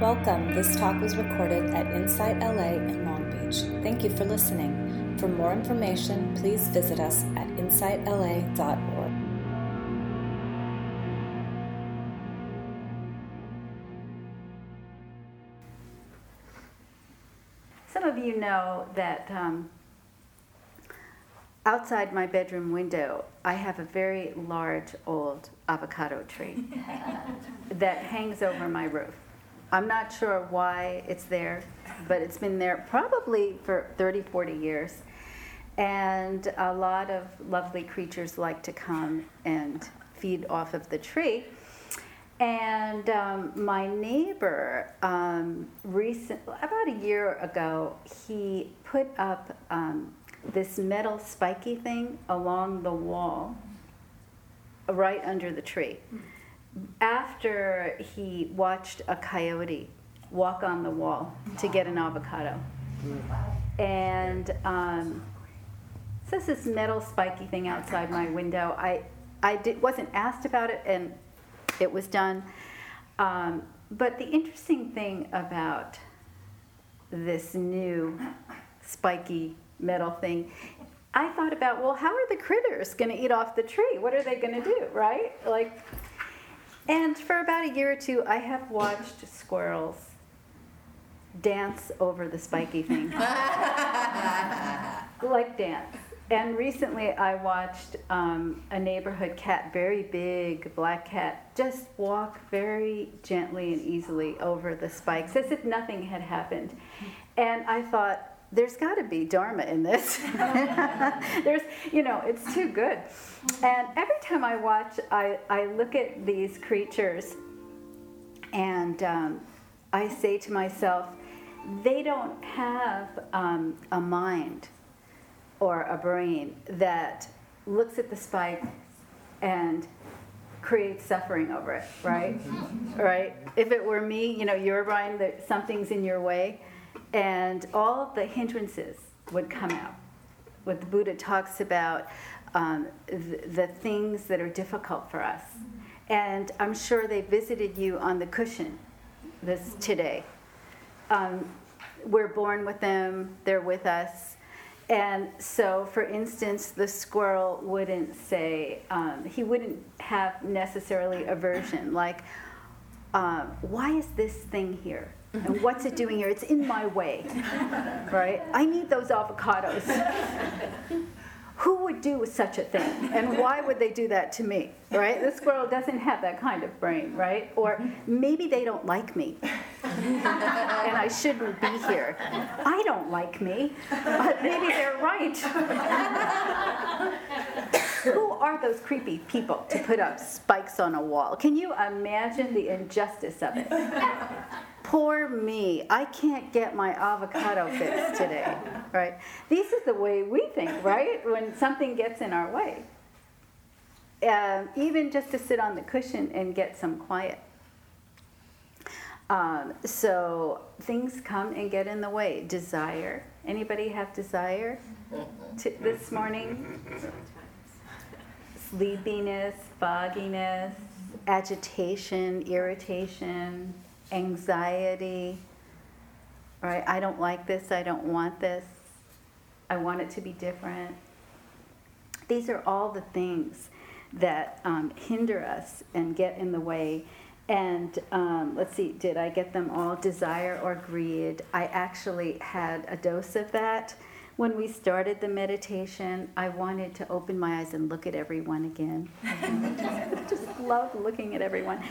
Welcome. This talk was recorded at Insight LA in Long Beach. Thank you for listening. For more information, please visit us at insightla.org. Some of you know that um, outside my bedroom window, I have a very large old avocado tree that hangs over my roof. I'm not sure why it's there, but it's been there probably for 30, 40 years. And a lot of lovely creatures like to come and feed off of the tree. And um, my neighbor, um, recent, about a year ago, he put up um, this metal spiky thing along the wall, right under the tree. After he watched a coyote walk on the wall to get an avocado. And um, so this metal spiky thing outside my window. I, I did, wasn't asked about it, and it was done. Um, but the interesting thing about this new spiky metal thing, I thought about, well, how are the critters going to eat off the tree? What are they going to do, right? Like, and for about a year or two, I have watched squirrels dance over the spiky thing, like dance. And recently, I watched um, a neighborhood cat, very big black cat, just walk very gently and easily over the spikes as if nothing had happened. And I thought, there's got to be dharma in this. there's, you know, it's too good. And every time I watch, I, I look at these creatures and um, I say to myself, they don't have um, a mind or a brain that looks at the spike and creates suffering over it, right? right? If it were me, you know, you're Brian, that something's in your way, and all of the hindrances would come out. What the Buddha talks about, um, the, the things that are difficult for us. And I'm sure they visited you on the cushion this today. Um, we're born with them, they're with us. And so, for instance, the squirrel wouldn't say, um, he wouldn't have necessarily aversion, like, um, why is this thing here? And what's it doing here? It's in my way, right? I need those avocados. Who would do such a thing? And why would they do that to me, right? The squirrel doesn't have that kind of brain, right? Or maybe they don't like me and I shouldn't be here. I don't like me, but maybe they're right. Who are those creepy people to put up spikes on a wall? Can you imagine the injustice of it? Poor me. I can't get my avocado fixed today, right? This is the way we think, right? When something gets in our way. Um, even just to sit on the cushion and get some quiet. Um, so things come and get in the way. Desire. Anybody have desire to, this morning? Sleepiness, fogginess, agitation, irritation, anxiety. Right? I don't like this. I don't want this. I want it to be different. These are all the things that um, hinder us and get in the way and um, let's see, did I get them all? Desire or greed? I actually had a dose of that. When we started the meditation, I wanted to open my eyes and look at everyone again. just, love looking at everyone.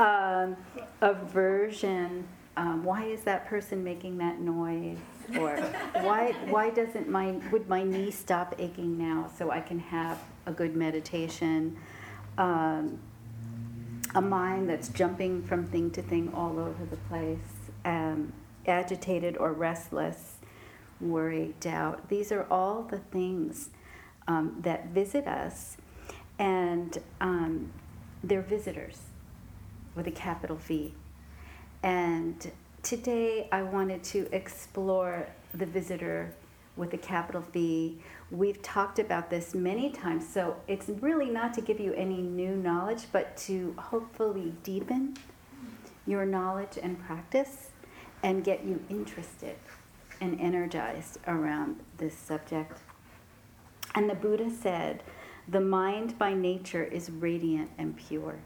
Um, aversion. Um, why is that person making that noise? Or why why doesn't my would my knee stop aching now so I can have a good meditation? Um, a mind that's jumping from thing to thing all over the place, um, agitated or restless, worry, doubt. These are all the things um, that visit us, and um, they're visitors with a capital V. And today I wanted to explore the visitor with a capital V We've talked about this many times, so it's really not to give you any new knowledge, but to hopefully deepen your knowledge and practice and get you interested and energized around this subject. And the Buddha said, the mind by nature is radiant and pure.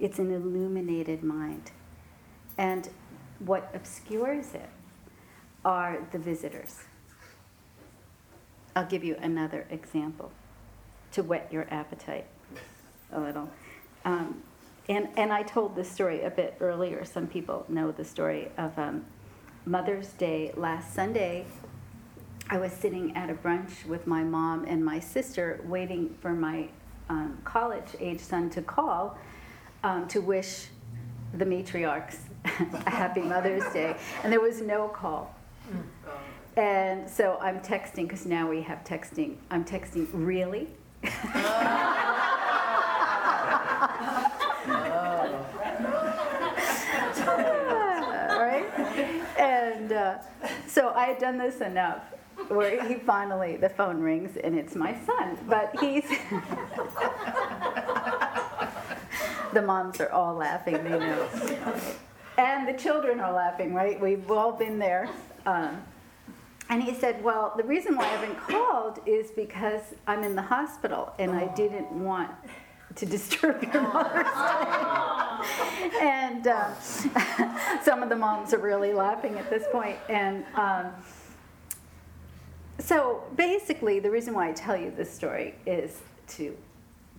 It's an illuminated mind. And what obscures it are the visitors. I'll give you another example to whet your appetite a little. Um, and, and I told this story a bit earlier. Some people know the story of um, Mother's Day last Sunday. I was sitting at a brunch with my mom and my sister, waiting for my um, college age son to call um, to wish the matriarchs a happy Mother's Day. And there was no call. And so I'm texting, because now we have texting. I'm texting, really? right? And uh, so I had done this enough where he finally, the phone rings and it's my son. But he's. the moms are all laughing, they know. And the children are laughing, right? We've all been there. Um, and he said, Well, the reason why I haven't called is because I'm in the hospital and I didn't want to disturb your Mother's. And uh, some of the moms are really laughing at this point. And um, so basically, the reason why I tell you this story is to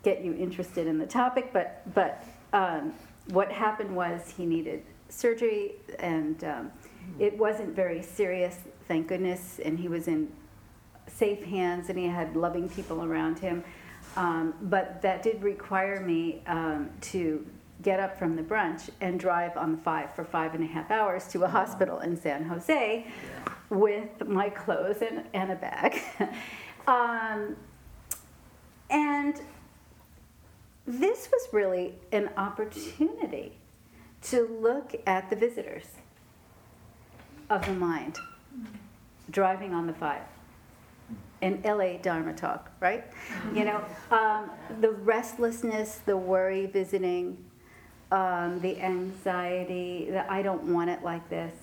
get you interested in the topic, but, but um, what happened was he needed surgery and um, it wasn't very serious, thank goodness, and he was in safe hands and he had loving people around him. Um, but that did require me um, to get up from the brunch and drive on the five for five and a half hours to a hospital in San Jose with my clothes and, and a bag. um, and this was really an opportunity to look at the visitors of the mind driving on the five in LA Dharma talk, right? You know, um, the restlessness, the worry visiting, um, the anxiety, that I don't want it like this,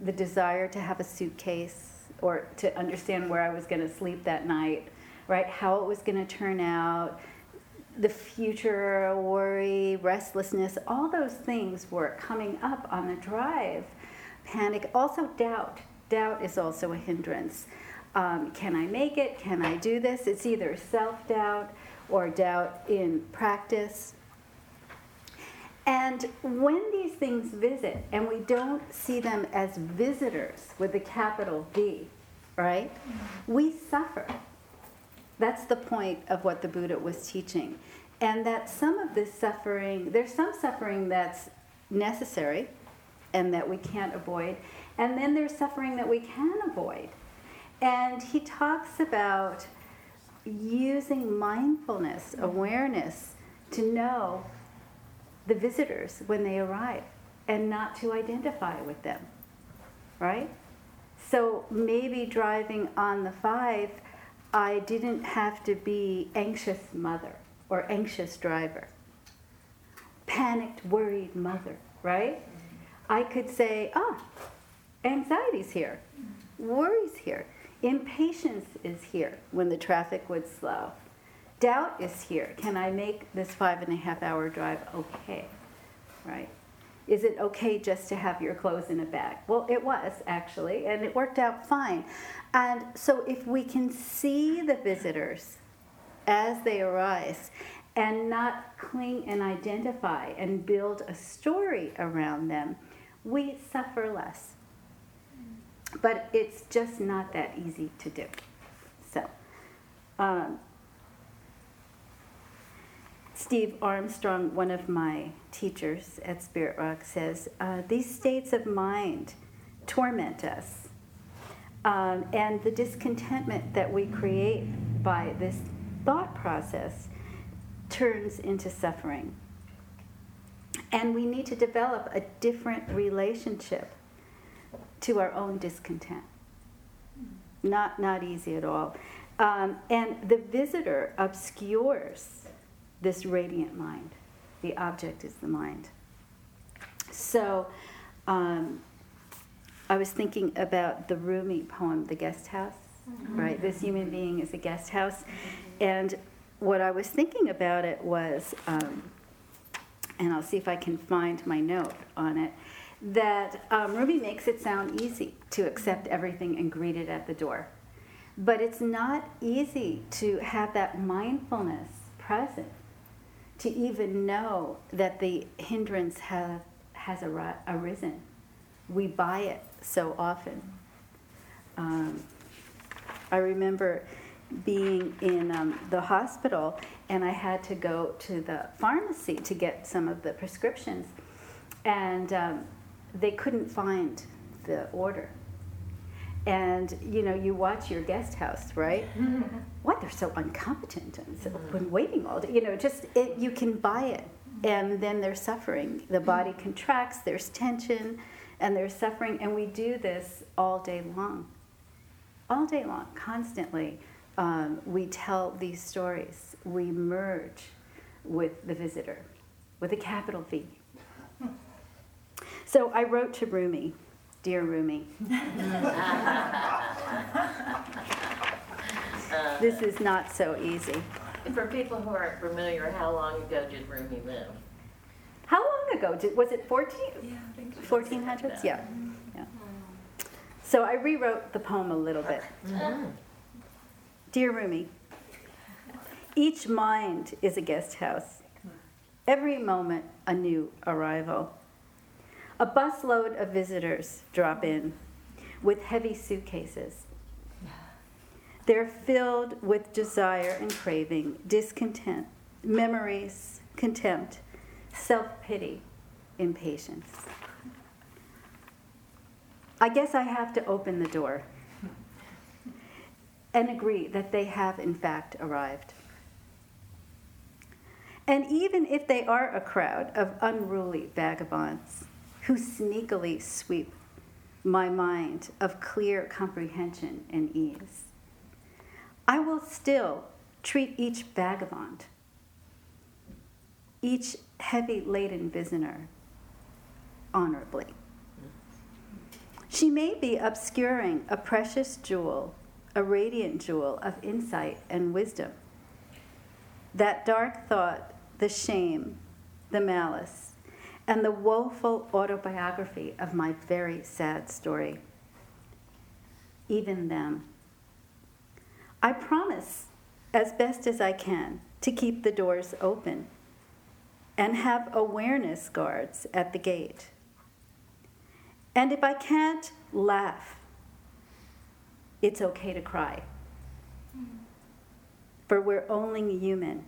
the desire to have a suitcase or to understand where I was going to sleep that night, right? How it was going to turn out, the future worry, restlessness, all those things were coming up on the drive. Panic, also doubt. Doubt is also a hindrance. Um, can I make it? Can I do this? It's either self doubt or doubt in practice. And when these things visit, and we don't see them as visitors with a capital V, right? We suffer. That's the point of what the Buddha was teaching. And that some of this suffering, there's some suffering that's necessary and that we can't avoid, and then there's suffering that we can avoid. And he talks about using mindfulness, awareness, to know the visitors when they arrive and not to identify with them, right? So maybe driving on the five, I didn't have to be anxious mother or anxious driver, panicked, worried mother, right? I could say, ah, anxiety's here, worry's here. Impatience is here when the traffic would slow. Doubt is here. Can I make this five and a half hour drive okay? Right? Is it okay just to have your clothes in a bag? Well, it was actually, and it worked out fine. And so, if we can see the visitors as they arise and not cling and identify and build a story around them, we suffer less. But it's just not that easy to do. So, um, Steve Armstrong, one of my teachers at Spirit Rock, says uh, these states of mind torment us. Um, and the discontentment that we create by this thought process turns into suffering. And we need to develop a different relationship to our own discontent. Not, not easy at all. Um, and the visitor obscures this radiant mind. The object is the mind. So um, I was thinking about the Rumi poem, The Guest House, mm-hmm. right? This human being is a guest house. And what I was thinking about it was, um, and I'll see if I can find my note on it, that um, Rumi makes it sound easy to accept everything and greet it at the door. But it's not easy to have that mindfulness present, to even know that the hindrance have, has ar- arisen. We buy it so often. Um, I remember being in um, the hospital and I had to go to the pharmacy to get some of the prescriptions, and um, they couldn't find the order. And you know, you watch your guest house, right? what they're so incompetent and so mm-hmm. been waiting all day. You know, just it, you can buy it, and then they're suffering. The body contracts. There's tension, and they're suffering. And we do this all day long, all day long, constantly um, we tell these stories. We merge with the visitor, with a capital V. So I wrote to Rumi, dear Rumi. this is not so easy. For people who aren't familiar, how long ago did Rumi live? How long ago? Did, was it 14? Yeah, I think 1400s? Yeah. yeah. So I rewrote the poem a little bit. Mm-hmm. Dear Rumi, each mind is a guest house. Every moment, a new arrival. A busload of visitors drop in with heavy suitcases. They're filled with desire and craving, discontent, memories, contempt, self pity, impatience. I guess I have to open the door and agree that they have in fact arrived. And even if they are a crowd of unruly vagabonds who sneakily sweep my mind of clear comprehension and ease, I will still treat each vagabond, each heavy laden visitor, honorably. She may be obscuring a precious jewel a radiant jewel of insight and wisdom. That dark thought, the shame, the malice, and the woeful autobiography of my very sad story. Even them. I promise, as best as I can, to keep the doors open and have awareness guards at the gate. And if I can't laugh it's okay to cry. For we're only human.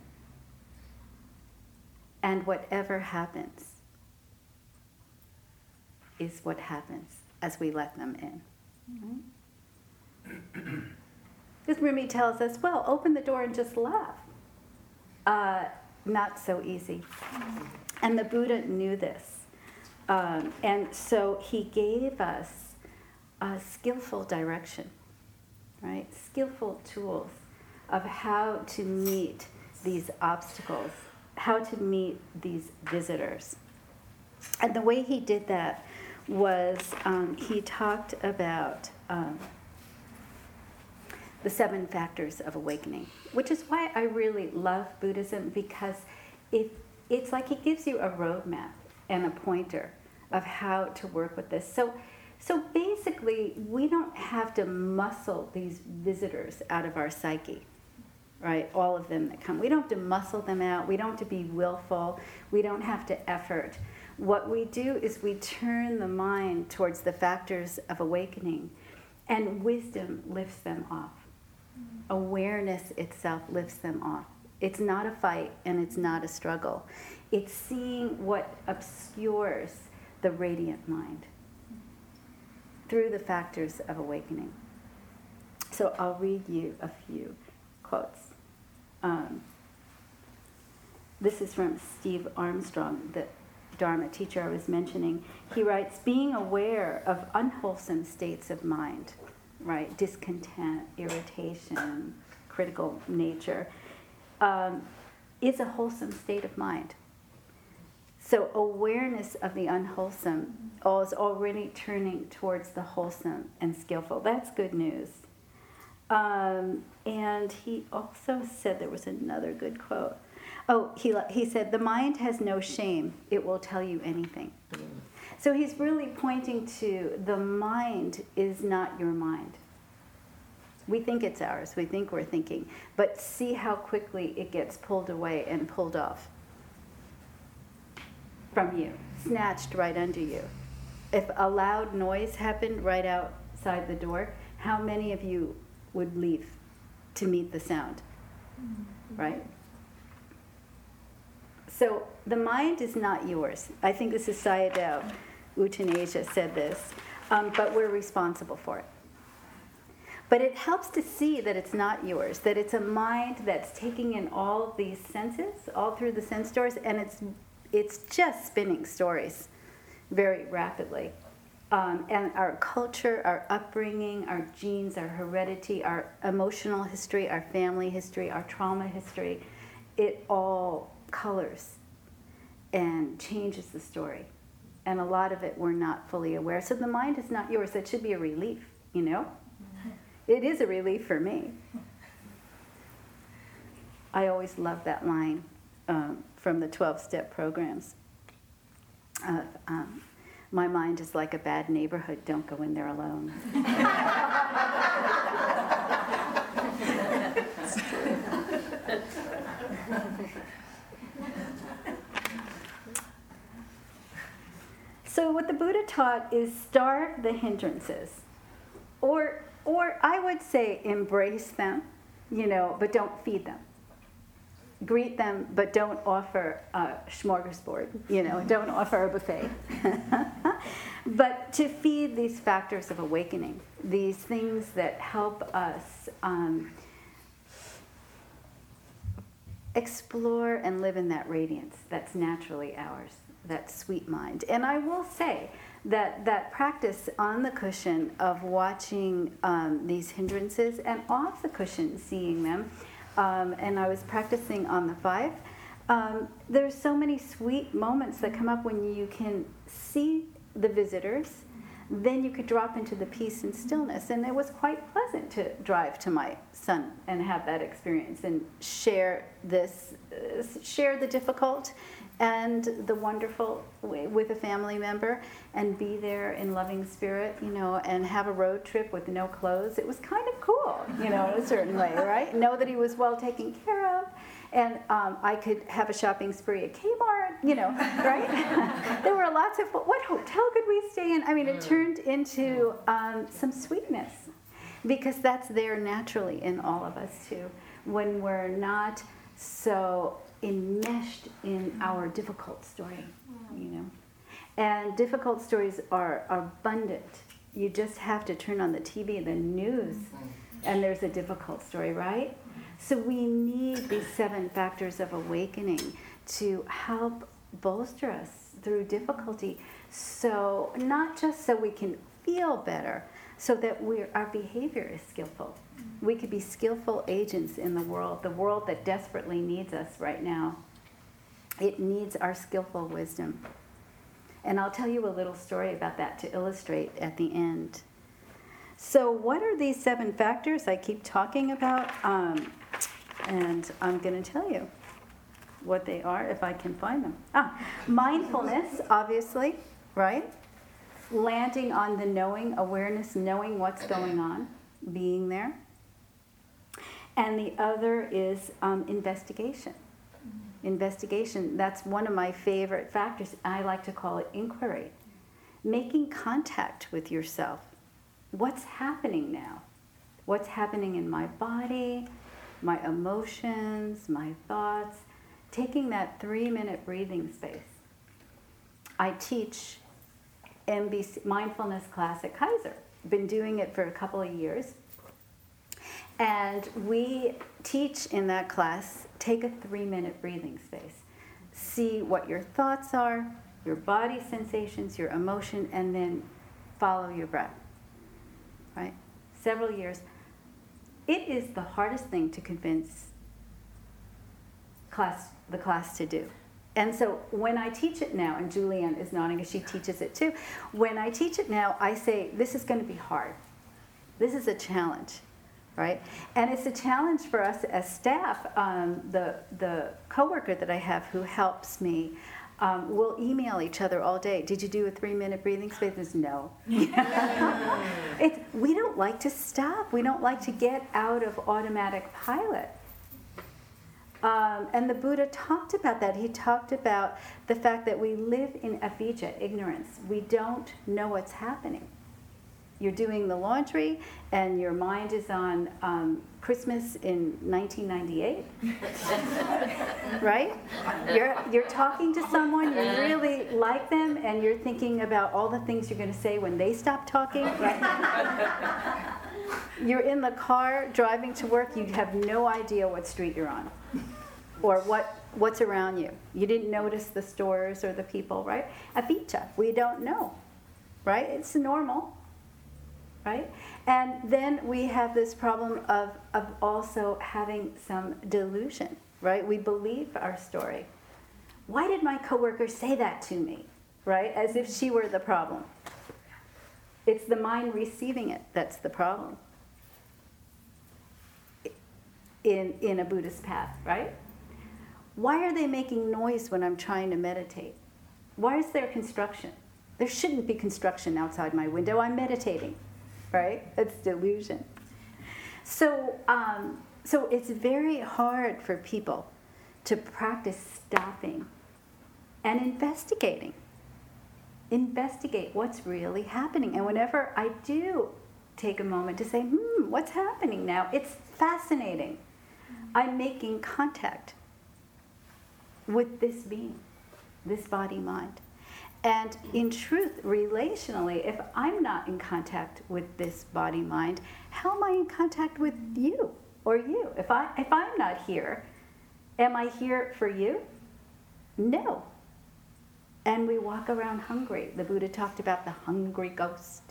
And whatever happens is what happens as we let them in. Mm-hmm. This Rumi tells us, well, open the door and just laugh. Uh, not so easy. And the Buddha knew this. Um, and so he gave us a skillful direction right? Skillful tools of how to meet these obstacles, how to meet these visitors. And the way he did that was um, he talked about um, the seven factors of awakening, which is why I really love Buddhism because it, it's like he gives you a roadmap and a pointer of how to work with this. So so basically, we don't have to muscle these visitors out of our psyche, right? All of them that come. We don't have to muscle them out. We don't have to be willful. We don't have to effort. What we do is we turn the mind towards the factors of awakening, and wisdom lifts them off. Mm-hmm. Awareness itself lifts them off. It's not a fight and it's not a struggle. It's seeing what obscures the radiant mind through the factors of awakening. So I'll read you a few quotes. Um, this is from Steve Armstrong, the Dharma teacher I was mentioning. He writes Being aware of unwholesome states of mind, right? Discontent, irritation, critical nature, um, is a wholesome state of mind. So awareness of the unwholesome is already turning towards the wholesome and skillful. That's good news. Um, and he also said there was another good quote. Oh, he, he said, The mind has no shame, it will tell you anything. So he's really pointing to the mind is not your mind. We think it's ours, we think we're thinking, but see how quickly it gets pulled away and pulled off from you, snatched right under you. If a loud noise happened right outside the door, how many of you would leave to meet the sound? Mm-hmm. Right? So the mind is not yours. I think this is Sayadaw U Tejaniya said this, um, but we're responsible for it. But it helps to see that it's not yours, that it's a mind that's taking in all these senses, all through the sense doors, and it's, it's just spinning stories very rapidly. Um, and our culture, our upbringing, our genes, our heredity, our emotional history, our family history, our trauma history, it all colors and changes the story. And a lot of it we're not fully aware. So the mind is not yours. That should be a relief, you know? It is a relief for me. I always love that line um, from the 12 step programs. Uh, um, my mind is like a bad neighborhood, don't go in there alone. so, what the Buddha taught is starve the hindrances, or or I would say embrace them, you know, but don't feed them. Greet them, but don't offer a smorgasbord, you know, don't offer a buffet. but to feed these factors of awakening, these things that help us um, explore and live in that radiance that's naturally ours, that sweet mind. And I will say, that that practice on the cushion of watching um, these hindrances and off the cushion seeing them um, and i was practicing on the five um, there's so many sweet moments that come up when you can see the visitors then you could drop into the peace and stillness and it was quite pleasant to drive to my son and have that experience and share this uh, share the difficult and the wonderful with a family member and be there in loving spirit, you know, and have a road trip with no clothes. It was kind of cool, you know, in a certain way, right? Know that he was well taken care of. And um, I could have a shopping spree at Kmart, you know, right? there were lots of, what hotel could we stay in? I mean, it turned into um, some sweetness because that's there naturally in all of us too. When we're not so enmeshed in our difficult story, mm. you know. And difficult stories are, are abundant. You just have to turn on the TV, the news, mm-hmm. and there's a difficult story, right? So we need these seven factors of awakening to help bolster us through difficulty. So, not just so we can feel better, so that we our behavior is skillful. We could be skillful agents in the world, the world that desperately needs us right now. It needs our skillful wisdom. And I'll tell you a little story about that to illustrate at the end. So, what are these seven factors I keep talking about? Um, and I'm going to tell you what they are if I can find them. Ah, mindfulness, obviously, right? Landing on the knowing, awareness, knowing what's going on, being there. And the other is um, investigation. Mm-hmm. Investigation, that's one of my favorite factors. I like to call it inquiry. Making contact with yourself. What's happening now? What's happening in my body, my emotions, my thoughts? Taking that three minute breathing space. I teach MBC mindfulness class at Kaiser. Been doing it for a couple of years and we teach in that class take a three minute breathing space. See what your thoughts are, your body sensations, your emotion, and then follow your breath. Right? Several years. It is the hardest thing to convince class the class to do. And so when I teach it now, and Julianne is nodding as she teaches it too, when I teach it now, I say, this is going to be hard. This is a challenge, right? And it's a challenge for us as staff. Um, the, the coworker that I have who helps me, um, we'll email each other all day. Did you do a three minute breathing space? No. we don't like to stop. We don't like to get out of automatic pilot. Um, and the Buddha talked about that. He talked about the fact that we live in avijja, ignorance. We don't know what's happening. You're doing the laundry, and your mind is on um, Christmas in 1998, right? You're, you're talking to someone, you really like them, and you're thinking about all the things you're going to say when they stop talking, right? you're in the car driving to work, you have no idea what street you're on or what, what's around you. You didn't notice the stores or the people, right? Avijja, we don't know, right? It's normal, right? And then we have this problem of, of also having some delusion, right? We believe our story. Why did my coworker say that to me, right? As if she were the problem. It's the mind receiving it that's the problem in, in a Buddhist path, right? Why are they making noise when I'm trying to meditate? Why is there construction? There shouldn't be construction outside my window. I'm meditating, right? It's delusion. So, um, so it's very hard for people to practice stopping and investigating. Investigate what's really happening. And whenever I do take a moment to say, hmm, what's happening now? It's fascinating. I'm making contact with this being, this body mind. And in truth, relationally, if I'm not in contact with this body mind, how am I in contact with you or you? If, I, if I'm not here, am I here for you? No. And we walk around hungry. The Buddha talked about the hungry ghost,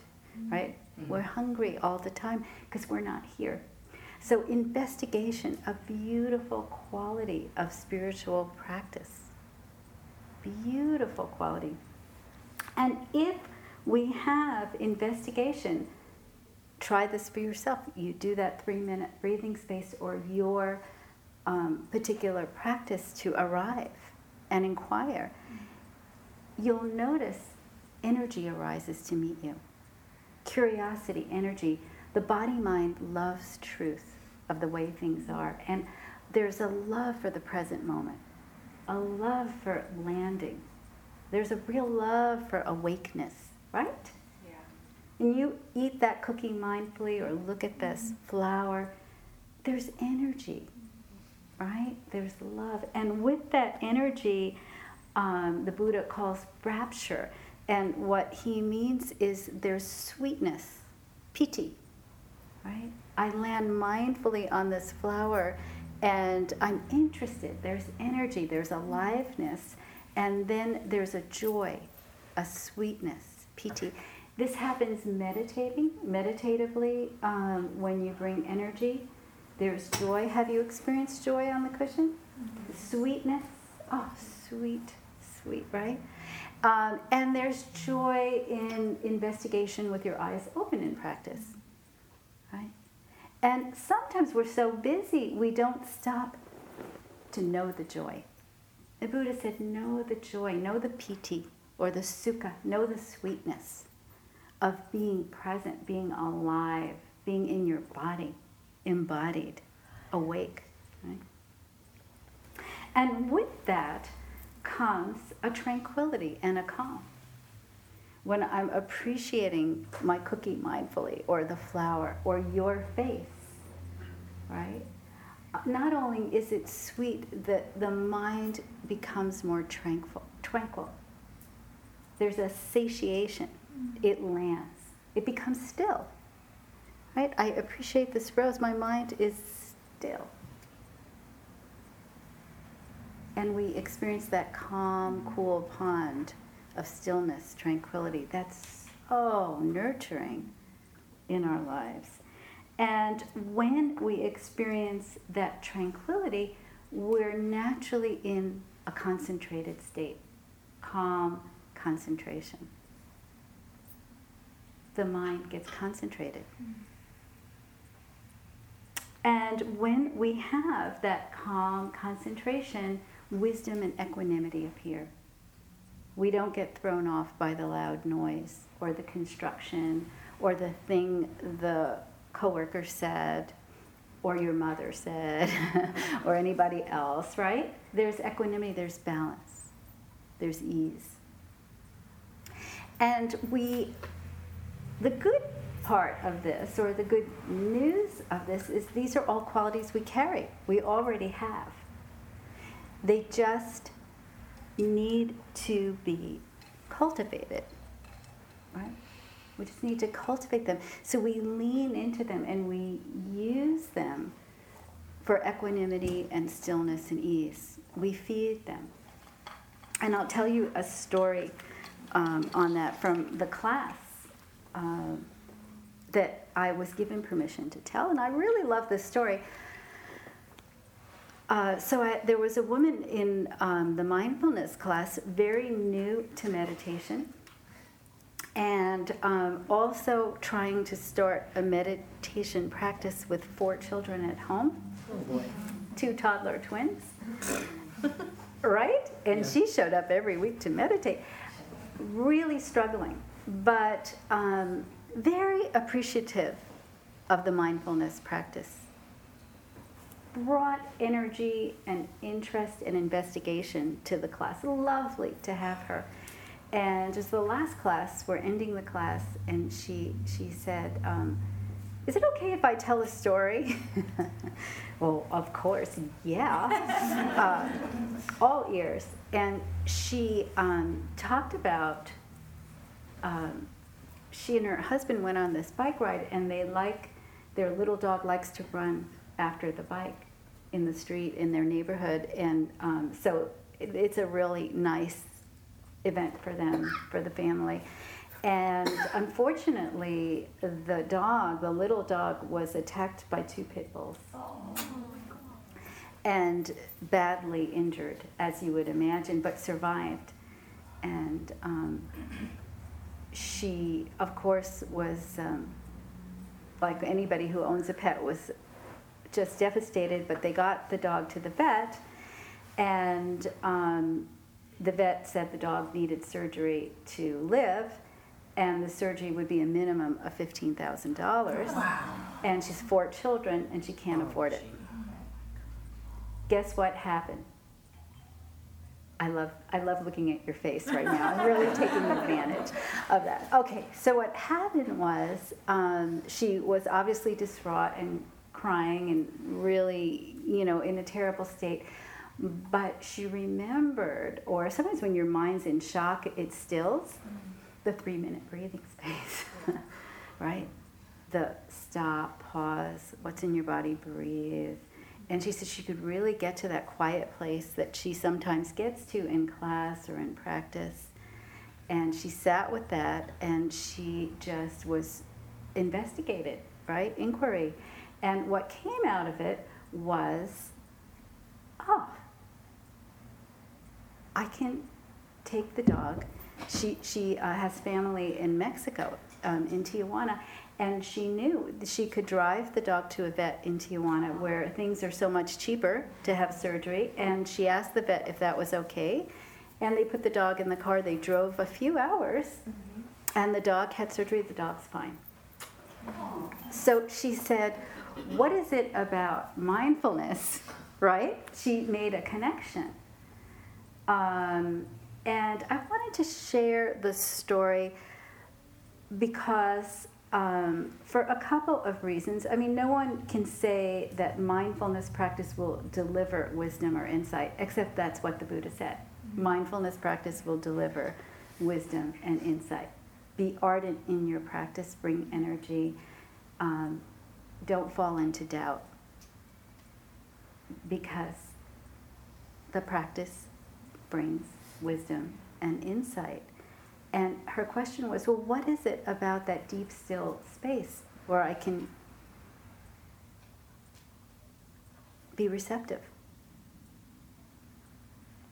right? Mm-hmm. We're hungry all the time because we're not here. So, investigation, a beautiful quality of spiritual practice. Beautiful quality. And if we have investigation, try this for yourself. You do that three minute breathing space or your um, particular practice to arrive and inquire. You'll notice energy arises to meet you. Curiosity, energy. The body mind loves truth of the way things are. And there's a love for the present moment, a love for landing. There's a real love for awakeness, right? Yeah. And you eat that cookie mindfully or look at this mm-hmm. flower, there's energy, right? There's love. And with that energy, um, the Buddha calls rapture. And what he means is there's sweetness, piti, right? I land mindfully on this flower and I'm interested. There's energy, there's aliveness, and then there's a joy, a sweetness, piti. This happens meditating, meditatively um, when you bring energy. There's joy. Have you experienced joy on the cushion? Mm-hmm. Sweetness. Oh, sweet, sweet, right? Um, and there's joy in investigation with your eyes open in practice, right? And sometimes we're so busy, we don't stop to know the joy. The Buddha said, Know the joy, know the piti or the sukha, know the sweetness of being present, being alive, being in your body, embodied, awake. Right? And with that comes a tranquility and a calm when I'm appreciating my cookie mindfully, or the flower, or your face, right? Not only is it sweet, that the mind becomes more tranquil. Tranquil. There's a satiation. Mm-hmm. It lands. It becomes still. Right? I appreciate this rose. My mind is still. And we experience that calm, cool pond of stillness, tranquility. That's so nurturing in our lives. And when we experience that tranquility, we're naturally in a concentrated state, calm concentration. The mind gets concentrated. And when we have that calm concentration, wisdom and equanimity appear. We don't get thrown off by the loud noise or the construction or the thing the coworker said or your mother said or anybody else, right? There's equanimity, there's balance, there's ease. And we, the good part of this, or the good news of this, is these are all qualities we carry, we already have. They just need to be cultivated, right? We just need to cultivate them. So we lean into them and we use them for equanimity and stillness and ease. We feed them. And I'll tell you a story um, on that from the class uh, that I was given permission to tell. And I really love this story. Uh, so I, there was a woman in um, the mindfulness class, very new to meditation, and um, also trying to start a meditation practice with four children at home, Oh, two toddler twins, right? And Yeah. she showed up every week to meditate, really struggling, but um, very appreciative of the mindfulness practice. Brought energy and interest and investigation to the class. Lovely to have her. And just the last class, we're ending the class, and she she said, um, "Is it okay if I tell a story?" well, of course, yeah. um, all ears. And she um, talked about. Um, she and her husband went on this bike ride, and they like their little dog likes to run after the bike in the street in their neighborhood, and um, so it, it's a really nice event for them, for the family. And unfortunately, the dog, the little dog, was attacked by two pit bulls and badly injured, as you would imagine, but survived. And um, she, of course, was um, like anybody who owns a pet, was just devastated. But they got the dog to the vet, and um, the vet said the dog needed surgery to live, and the surgery would be a minimum of fifteen thousand dollars. Wow. And she's four children, and she can't afford it. Guess what happened? I love, I love looking at your face right now. I'm really taking advantage of that. Okay, so what happened was um, she was obviously distraught and crying and really, you know, in a terrible state. But she remembered, or sometimes when your mind's in shock, it stills mm-hmm. the three minute breathing space, right? The stop, pause, what's in your body, breathe. And she said she could really get to that quiet place that she sometimes gets to in class or in practice. And she sat with that and she just was investigated, right? Inquiry. And what came out of it was, oh, I can take the dog. She, she uh, has family in Mexico, um, in Tijuana, and she knew she could drive the dog to a vet in Tijuana where things are so much cheaper to have surgery. And she asked the vet if that was okay. And they put the dog in the car. They drove a few hours, and the dog had surgery. The dog's fine. So she said, What is it about mindfulness, right? She made a connection. Um, and I wanted to share the story because, um, for a couple of reasons. I mean, no one can say that mindfulness practice will deliver wisdom or insight, except that's what the Buddha said. Mindfulness practice will deliver wisdom and insight. Be ardent in your practice, bring energy. Um, don't fall into doubt because the practice brings wisdom and insight. And her question was, well, what is it about that deep, still space where I can be receptive?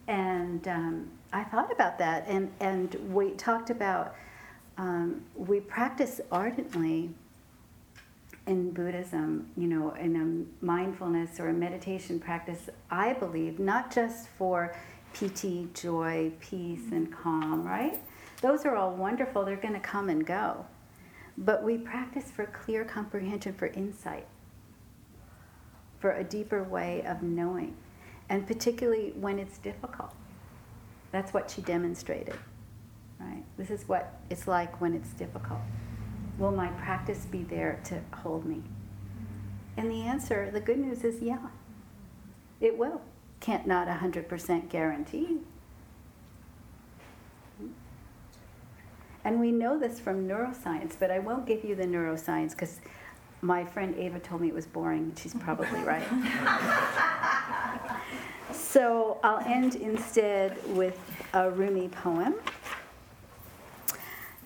And um, I thought about that, and, and we talked about um, we practice ardently in Buddhism, you know, in a mindfulness or a meditation practice, I believe, not just for piti, joy, peace, and calm, right? Those are all wonderful, they're going to come and go. But we practice for clear comprehension, for insight, for a deeper way of knowing, and particularly when it's difficult. That's what she demonstrated, right? This is what it's like when it's difficult. Will my practice be there to hold me? And the answer, the good news is yeah, it will. Can't not 100% guarantee. And we know this from neuroscience, but I won't give you the neuroscience because my friend Ava told me it was boring, and she's probably right. so I'll end instead with a Rumi poem.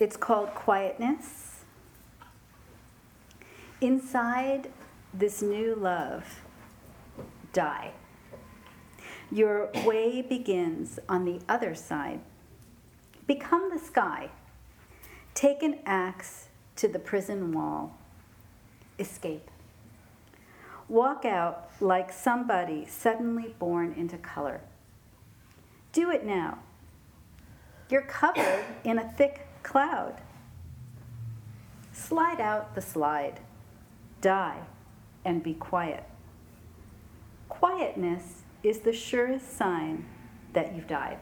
It's called Quietness. Inside this new love, die. Your way begins on the other side. Become the sky. Take an axe to the prison wall. Escape. Walk out like somebody suddenly born into color. Do it now. You're covered in a thick cloud. Slide out the slide die and be quiet. Quietness is the surest sign that you've died.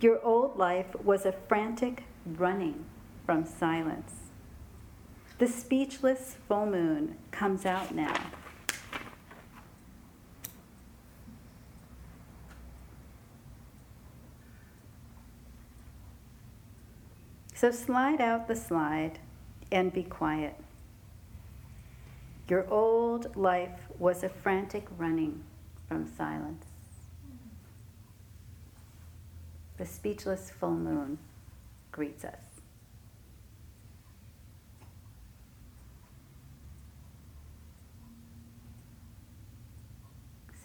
Your old life was a frantic running from silence. The speechless full moon comes out now. So slide out the slide and be quiet. Your old life was a frantic running from silence. The speechless full moon greets us.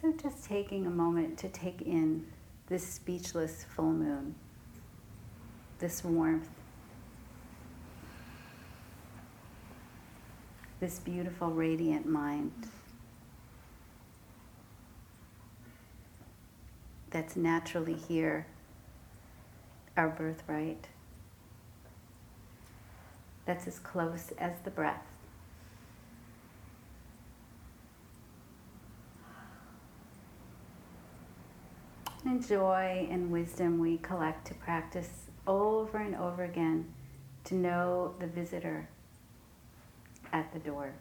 So, just taking a moment to take in this speechless full moon, this warmth, this beautiful, radiant mind that's naturally here, our birthright, that's as close as the breath. And joy and wisdom we collect to practice over and over again to know the visitor at the door.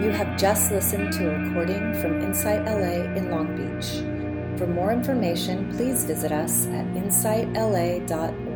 You have just listened to a recording from Insight LA in Long Beach. For more information, please visit us at insightla.org.